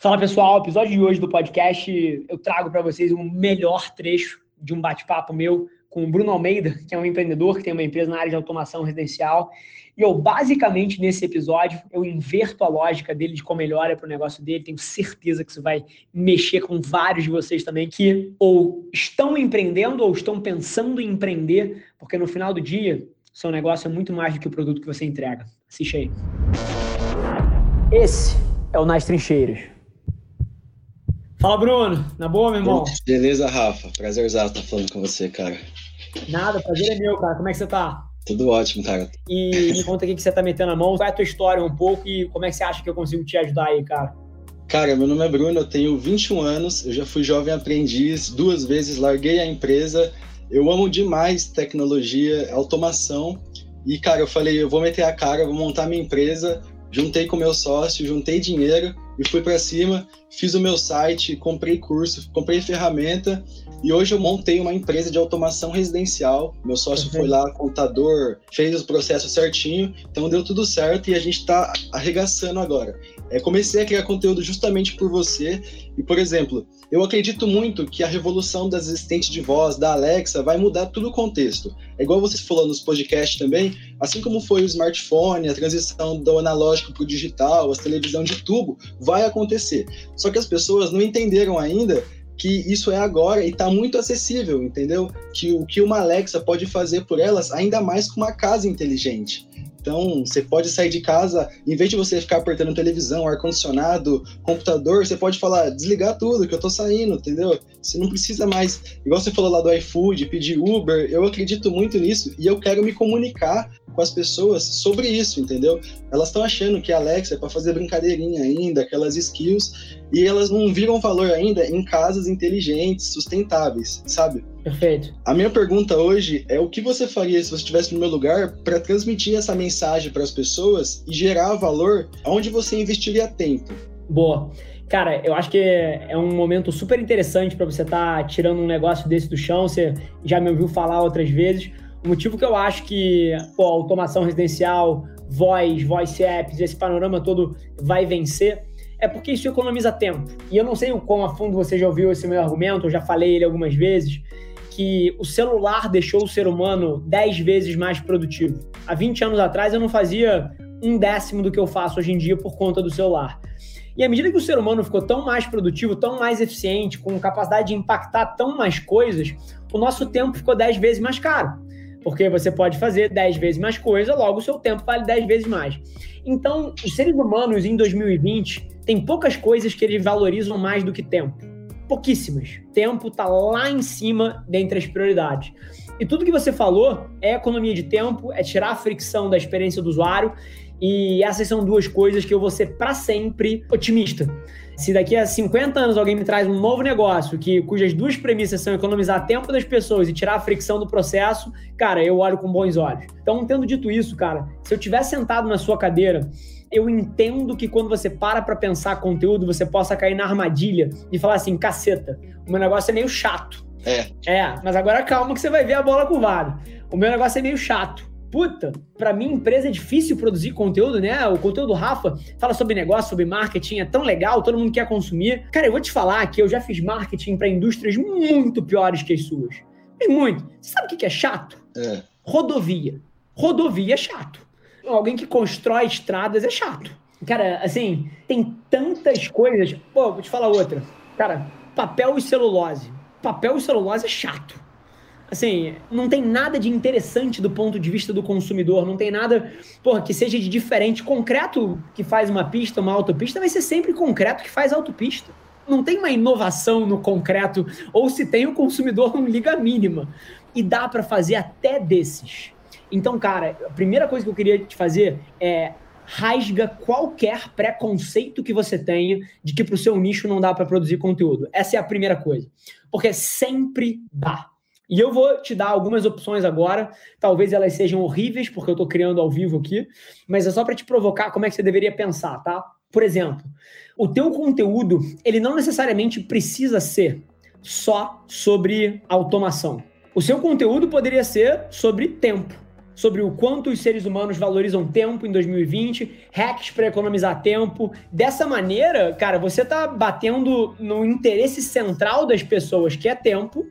Fala pessoal, episódio de hoje do podcast eu trago para vocês o melhor trecho de um bate-papo meu com o Bruno Almeida, que é um empreendedor que tem uma empresa na área de automação residencial. E eu, basicamente, nesse episódio, eu inverto a lógica dele de como melhora para o negócio dele. Tenho certeza que isso vai mexer com vários de vocês também que ou estão empreendendo ou estão pensando em empreender, porque no final do dia, seu negócio é muito mais do que o produto que você entrega. Assiste aí. Esse é o Nas Trincheiras Fala, Bruno. Na boa, meu irmão? Beleza, Rafa. Prazer estar falando com você, cara. Nada, prazer é meu, cara. Como é que você tá? Tudo ótimo, cara. E me conta aqui que você tá metendo a mão. Qual é a tua história um pouco e como é que você acha que eu consigo te ajudar aí, cara? Cara, meu nome é Bruno, eu tenho 21 anos, eu já fui jovem aprendiz, duas vezes larguei a empresa. Eu amo demais tecnologia, automação. E, cara, eu falei, eu vou meter a cara, vou montar minha empresa. Juntei com meu sócio, juntei dinheiro e fui para cima, fiz o meu site, comprei curso, comprei ferramenta e hoje eu montei uma empresa de automação residencial. Meu sócio uhum. foi lá, contador, fez os processos certinho, então deu tudo certo e a gente está arregaçando agora. É, comecei a criar conteúdo justamente por você e, por exemplo, eu acredito muito que a revolução das assistentes de voz, da Alexa, vai mudar todo o contexto. É igual você falou nos podcasts também, assim como foi o smartphone, a transição do analógico para o digital, a televisão de tubo, vai acontecer. Só que as pessoas não entenderam ainda que isso é agora e está muito acessível, entendeu? Que o que uma Alexa pode fazer por elas, ainda mais com uma casa inteligente. Então, você pode sair de casa, em vez de você ficar apertando televisão, ar-condicionado, computador, você pode falar, desligar tudo, que eu tô saindo, entendeu? Você não precisa mais, igual você falou lá do iFood, pedir Uber, eu acredito muito nisso e eu quero me comunicar com as pessoas sobre isso, entendeu? Elas estão achando que a Alexa é para fazer brincadeirinha ainda, aquelas skills, e elas não viram valor ainda em casas inteligentes, sustentáveis, sabe? Perfeito. A minha pergunta hoje é o que você faria se você estivesse no meu lugar para transmitir essa mensagem para as pessoas e gerar valor onde você investiria tempo? Boa. Cara, eu acho que é um momento super interessante para você estar tá tirando um negócio desse do chão. Você já me ouviu falar outras vezes. O motivo que eu acho que pô, automação residencial, voz, voice apps, esse panorama todo vai vencer é porque isso economiza tempo. E eu não sei o quão a fundo você já ouviu esse meu argumento, eu já falei ele algumas vezes, que o celular deixou o ser humano 10 vezes mais produtivo. Há 20 anos atrás eu não fazia um décimo do que eu faço hoje em dia por conta do celular. E à medida que o ser humano ficou tão mais produtivo, tão mais eficiente, com capacidade de impactar tão mais coisas, o nosso tempo ficou 10 vezes mais caro. Porque você pode fazer 10 vezes mais coisa, logo o seu tempo vale 10 vezes mais. Então, os seres humanos em 2020 tem poucas coisas que eles valorizam mais do que tempo. Pouquíssimas. Tempo está lá em cima dentre as prioridades. E tudo que você falou é economia de tempo, é tirar a fricção da experiência do usuário. E essas são duas coisas que eu vou ser para sempre otimista. Se daqui a 50 anos alguém me traz um novo negócio que cujas duas premissas são economizar tempo das pessoas e tirar a fricção do processo, cara, eu olho com bons olhos. Então, tendo dito isso, cara, se eu tivesse sentado na sua cadeira eu entendo que quando você para para pensar conteúdo, você possa cair na armadilha e falar assim, caceta, o meu negócio é meio chato. É. É, mas agora calma que você vai ver a bola curvada. O meu negócio é meio chato. Puta, para mim, empresa é difícil produzir conteúdo, né? O conteúdo do Rafa fala sobre negócio, sobre marketing, é tão legal, todo mundo quer consumir. Cara, eu vou te falar que eu já fiz marketing para indústrias muito piores que as suas. E muito. Você sabe o que é chato? É. Rodovia. Rodovia é chato alguém que constrói estradas é chato. Cara, assim, tem tantas coisas. Pô, vou te falar outra. Cara, papel e celulose. Papel e celulose é chato. Assim, não tem nada de interessante do ponto de vista do consumidor, não tem nada, porra, que seja de diferente. Concreto que faz uma pista, uma autopista, vai ser sempre concreto que faz autopista. Não tem uma inovação no concreto, ou se tem, o consumidor não liga a mínima. E dá para fazer até desses. Então, cara, a primeira coisa que eu queria te fazer é rasga qualquer preconceito que você tenha de que para o seu nicho não dá para produzir conteúdo. Essa é a primeira coisa. Porque sempre dá. E eu vou te dar algumas opções agora. Talvez elas sejam horríveis, porque eu estou criando ao vivo aqui, mas é só para te provocar como é que você deveria pensar, tá? Por exemplo, o teu conteúdo, ele não necessariamente precisa ser só sobre automação. O seu conteúdo poderia ser sobre tempo sobre o quanto os seres humanos valorizam tempo em 2020, hacks para economizar tempo. Dessa maneira, cara, você tá batendo no interesse central das pessoas, que é tempo,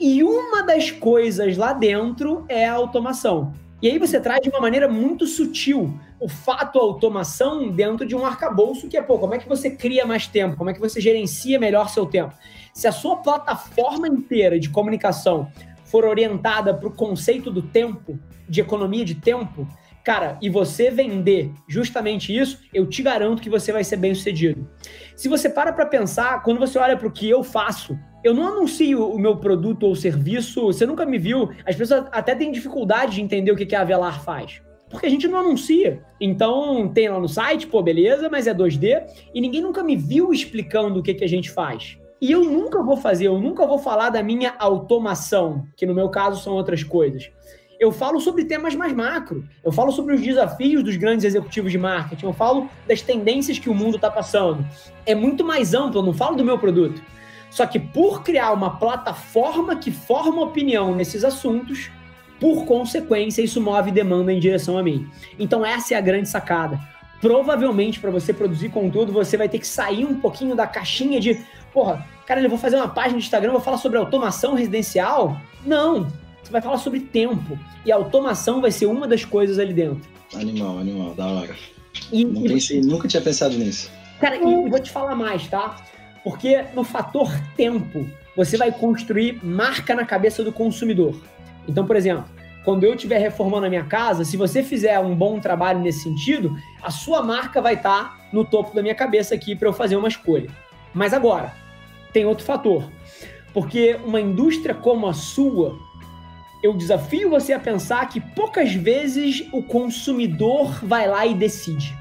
e uma das coisas lá dentro é a automação. E aí você traz de uma maneira muito sutil o fato automação dentro de um arcabouço que é, pô, como é que você cria mais tempo? Como é que você gerencia melhor seu tempo? Se a sua plataforma inteira de comunicação for orientada para o conceito do tempo, de economia de tempo, cara, e você vender justamente isso, eu te garanto que você vai ser bem sucedido. Se você para para pensar, quando você olha para o que eu faço, eu não anuncio o meu produto ou serviço, você nunca me viu, as pessoas até têm dificuldade de entender o que a Avelar faz porque a gente não anuncia. Então, tem lá no site, pô, beleza, mas é 2D, e ninguém nunca me viu explicando o que, que a gente faz. E eu nunca vou fazer, eu nunca vou falar da minha automação, que no meu caso são outras coisas. Eu falo sobre temas mais macro, eu falo sobre os desafios dos grandes executivos de marketing, eu falo das tendências que o mundo está passando. É muito mais amplo, eu não falo do meu produto. Só que por criar uma plataforma que forma opinião nesses assuntos, por consequência, isso move demanda em direção a mim. Então, essa é a grande sacada. Provavelmente, para você produzir conteúdo, você vai ter que sair um pouquinho da caixinha de, porra, cara, eu vou fazer uma página de Instagram, vou falar sobre automação residencial. Não, você vai falar sobre tempo. E a automação vai ser uma das coisas ali dentro. Animal, animal, da hora. E, Não pensei, nunca tinha pensado nisso. Cara, e vou te falar mais, tá? Porque no fator tempo, você vai construir marca na cabeça do consumidor. Então, por exemplo, quando eu estiver reformando a minha casa, se você fizer um bom trabalho nesse sentido, a sua marca vai estar tá no topo da minha cabeça aqui para eu fazer uma escolha. Mas agora, tem outro fator. Porque uma indústria como a sua, eu desafio você a pensar que poucas vezes o consumidor vai lá e decide.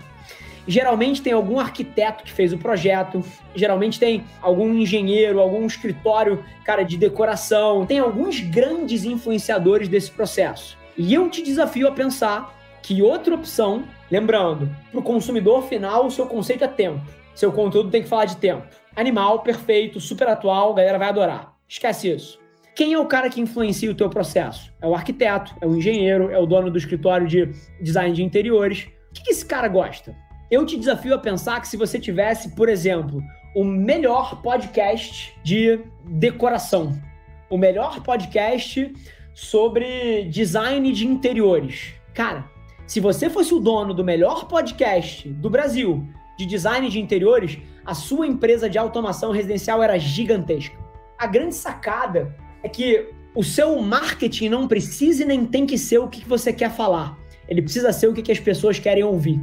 Geralmente tem algum arquiteto que fez o projeto, geralmente tem algum engenheiro, algum escritório, cara, de decoração, tem alguns grandes influenciadores desse processo. E eu te desafio a pensar que outra opção, lembrando, para o consumidor final, o seu conceito é tempo. Seu conteúdo tem que falar de tempo. Animal, perfeito, super atual, a galera vai adorar. Esquece isso. Quem é o cara que influencia o teu processo? É o arquiteto, é o engenheiro, é o dono do escritório de design de interiores. O que, que esse cara gosta? Eu te desafio a pensar que se você tivesse, por exemplo, o melhor podcast de decoração, o melhor podcast sobre design de interiores. Cara, se você fosse o dono do melhor podcast do Brasil de design de interiores, a sua empresa de automação residencial era gigantesca. A grande sacada é que o seu marketing não precisa e nem tem que ser o que você quer falar. Ele precisa ser o que as pessoas querem ouvir.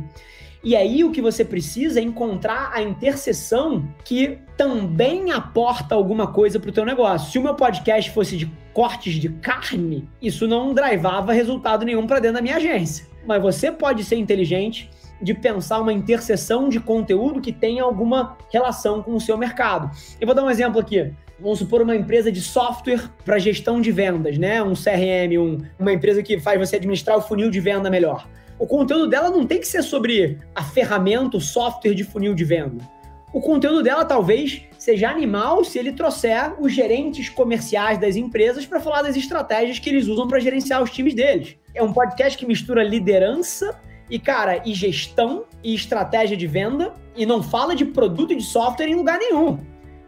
E aí o que você precisa é encontrar a interseção que também aporta alguma coisa para o teu negócio. Se o meu podcast fosse de cortes de carne, isso não drivava resultado nenhum para dentro da minha agência. Mas você pode ser inteligente de pensar uma interseção de conteúdo que tenha alguma relação com o seu mercado. Eu vou dar um exemplo aqui. Vamos supor uma empresa de software para gestão de vendas, né? Um CRM, um, uma empresa que faz você administrar o funil de venda melhor o conteúdo dela não tem que ser sobre a ferramenta, o software de funil de venda. O conteúdo dela talvez seja animal se ele trouxer os gerentes comerciais das empresas para falar das estratégias que eles usam para gerenciar os times deles. É um podcast que mistura liderança e, cara, e gestão e estratégia de venda e não fala de produto e de software em lugar nenhum.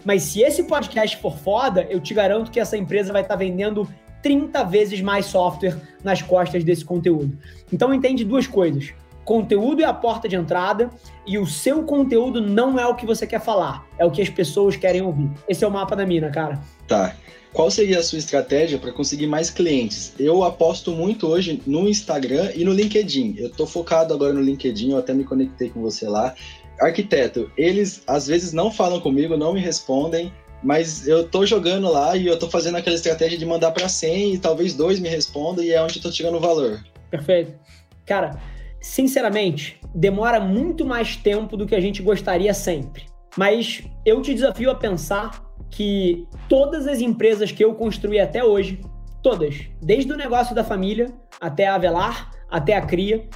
Mas se esse podcast for foda, eu te garanto que essa empresa vai estar tá vendendo 30 vezes mais software nas costas desse conteúdo. Então entende duas coisas. Conteúdo é a porta de entrada e o seu conteúdo não é o que você quer falar, é o que as pessoas querem ouvir. Esse é o mapa da mina, cara. Tá. Qual seria a sua estratégia para conseguir mais clientes? Eu aposto muito hoje no Instagram e no LinkedIn. Eu estou focado agora no LinkedIn, eu até me conectei com você lá. Arquiteto, eles às vezes não falam comigo, não me respondem, mas eu tô jogando lá e eu tô fazendo aquela estratégia de mandar para 100 e talvez dois me respondam e é onde eu tô tirando o valor. Perfeito. Cara, sinceramente, demora muito mais tempo do que a gente gostaria sempre. Mas eu te desafio a pensar que todas as empresas que eu construí até hoje, todas, desde o negócio da família até a Avelar, até a Cria,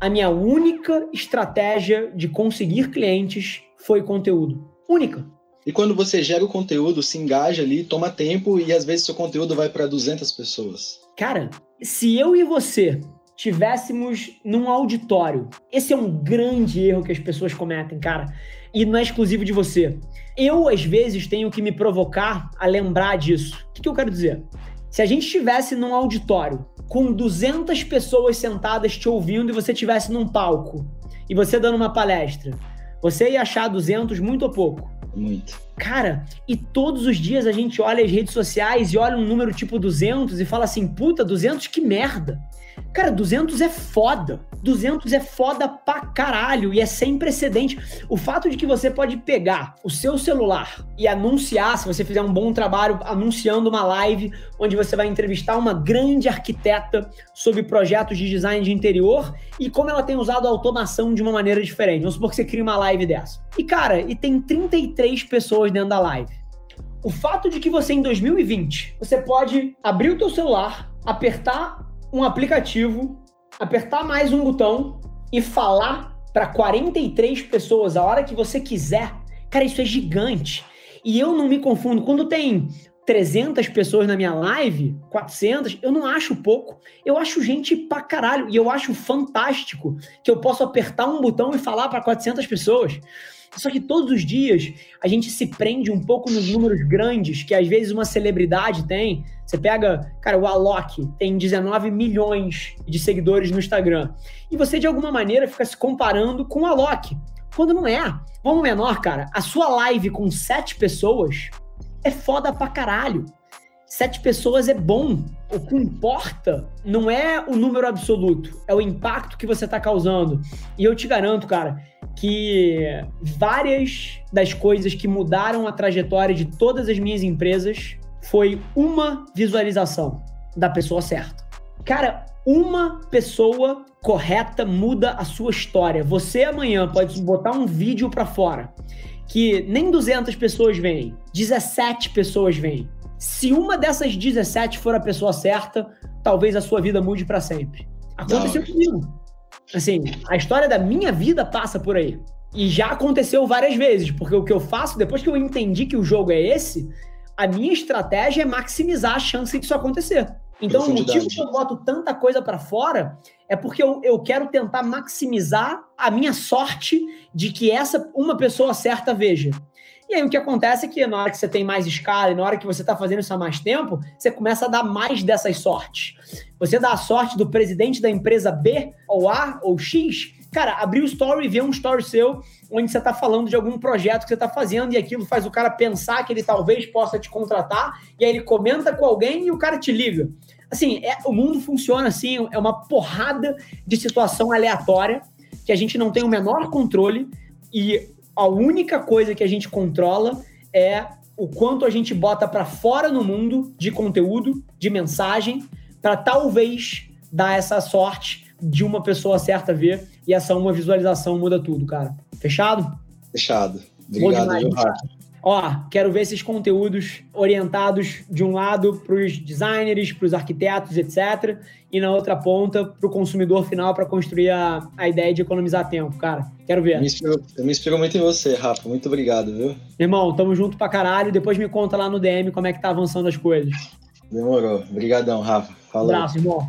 a minha única estratégia de conseguir clientes foi conteúdo. Única. E quando você gera o conteúdo, se engaja ali, toma tempo e às vezes seu conteúdo vai para 200 pessoas. Cara, se eu e você tivéssemos num auditório. Esse é um grande erro que as pessoas cometem, cara. E não é exclusivo de você. Eu, às vezes, tenho que me provocar a lembrar disso. O que, que eu quero dizer? Se a gente estivesse num auditório com 200 pessoas sentadas te ouvindo e você estivesse num palco e você dando uma palestra, você ia achar 200 muito ou pouco? Muito. Cara, e todos os dias a gente olha as redes sociais e olha um número tipo 200 e fala assim: puta, 200 que merda. Cara, 200 é foda. 200 é foda pra caralho e é sem precedente. O fato de que você pode pegar o seu celular e anunciar, se você fizer um bom trabalho anunciando uma live onde você vai entrevistar uma grande arquiteta sobre projetos de design de interior e como ela tem usado a automação de uma maneira diferente. Vamos supor que você cria uma live dessa. E cara, e tem 33 pessoas dentro da live. O fato de que você em 2020, você pode abrir o teu celular, apertar um aplicativo, apertar mais um botão e falar para 43 pessoas a hora que você quiser. Cara, isso é gigante. E eu não me confundo. Quando tem 300 pessoas na minha live, 400, eu não acho pouco. Eu acho gente pra caralho. E eu acho fantástico que eu posso apertar um botão e falar para 400 pessoas. Só que todos os dias a gente se prende um pouco nos números grandes que às vezes uma celebridade tem. Você pega, cara, o Alok tem 19 milhões de seguidores no Instagram. E você, de alguma maneira, fica se comparando com o Alok. Quando não é. Vamos menor, cara. A sua live com sete pessoas é foda pra caralho. Sete pessoas é bom. O que importa não é o número absoluto, é o impacto que você está causando. E eu te garanto, cara, que várias das coisas que mudaram a trajetória de todas as minhas empresas foi uma visualização da pessoa certa. Cara, uma pessoa correta muda a sua história. Você amanhã pode botar um vídeo para fora que nem 200 pessoas veem, 17 pessoas veem. Se uma dessas 17 for a pessoa certa, talvez a sua vida mude para sempre. Aconteceu Não. comigo. Assim, a história da minha vida passa por aí. E já aconteceu várias vezes, porque o que eu faço, depois que eu entendi que o jogo é esse, a minha estratégia é maximizar a chance disso acontecer. Então, o motivo que eu boto tanta coisa para fora é porque eu, eu quero tentar maximizar a minha sorte de que essa uma pessoa certa veja. E aí o que acontece é que na hora que você tem mais escala e na hora que você está fazendo isso há mais tempo, você começa a dar mais dessas sortes. Você dá a sorte do presidente da empresa B, ou A, ou X, cara, abrir o story e ver um story seu onde você está falando de algum projeto que você está fazendo e aquilo faz o cara pensar que ele talvez possa te contratar e aí ele comenta com alguém e o cara te liga. Assim, é, o mundo funciona assim, é uma porrada de situação aleatória que a gente não tem o menor controle e a única coisa que a gente controla é o quanto a gente bota para fora no mundo de conteúdo, de mensagem, para talvez dar essa sorte de uma pessoa certa ver e essa uma visualização muda tudo, cara. Fechado? Fechado. Obrigado, demais, ó, quero ver esses conteúdos orientados de um lado para os designers, para os arquitetos, etc., e na outra ponta para o consumidor final para construir a, a ideia de economizar tempo, cara. Quero ver. Me me inspiro muito em você, Rafa. Muito obrigado, viu? Irmão, tamo junto pra caralho. Depois me conta lá no DM como é que tá avançando as coisas. Demorou. Obrigadão, Rafa. Falou. Um abraço, irmão.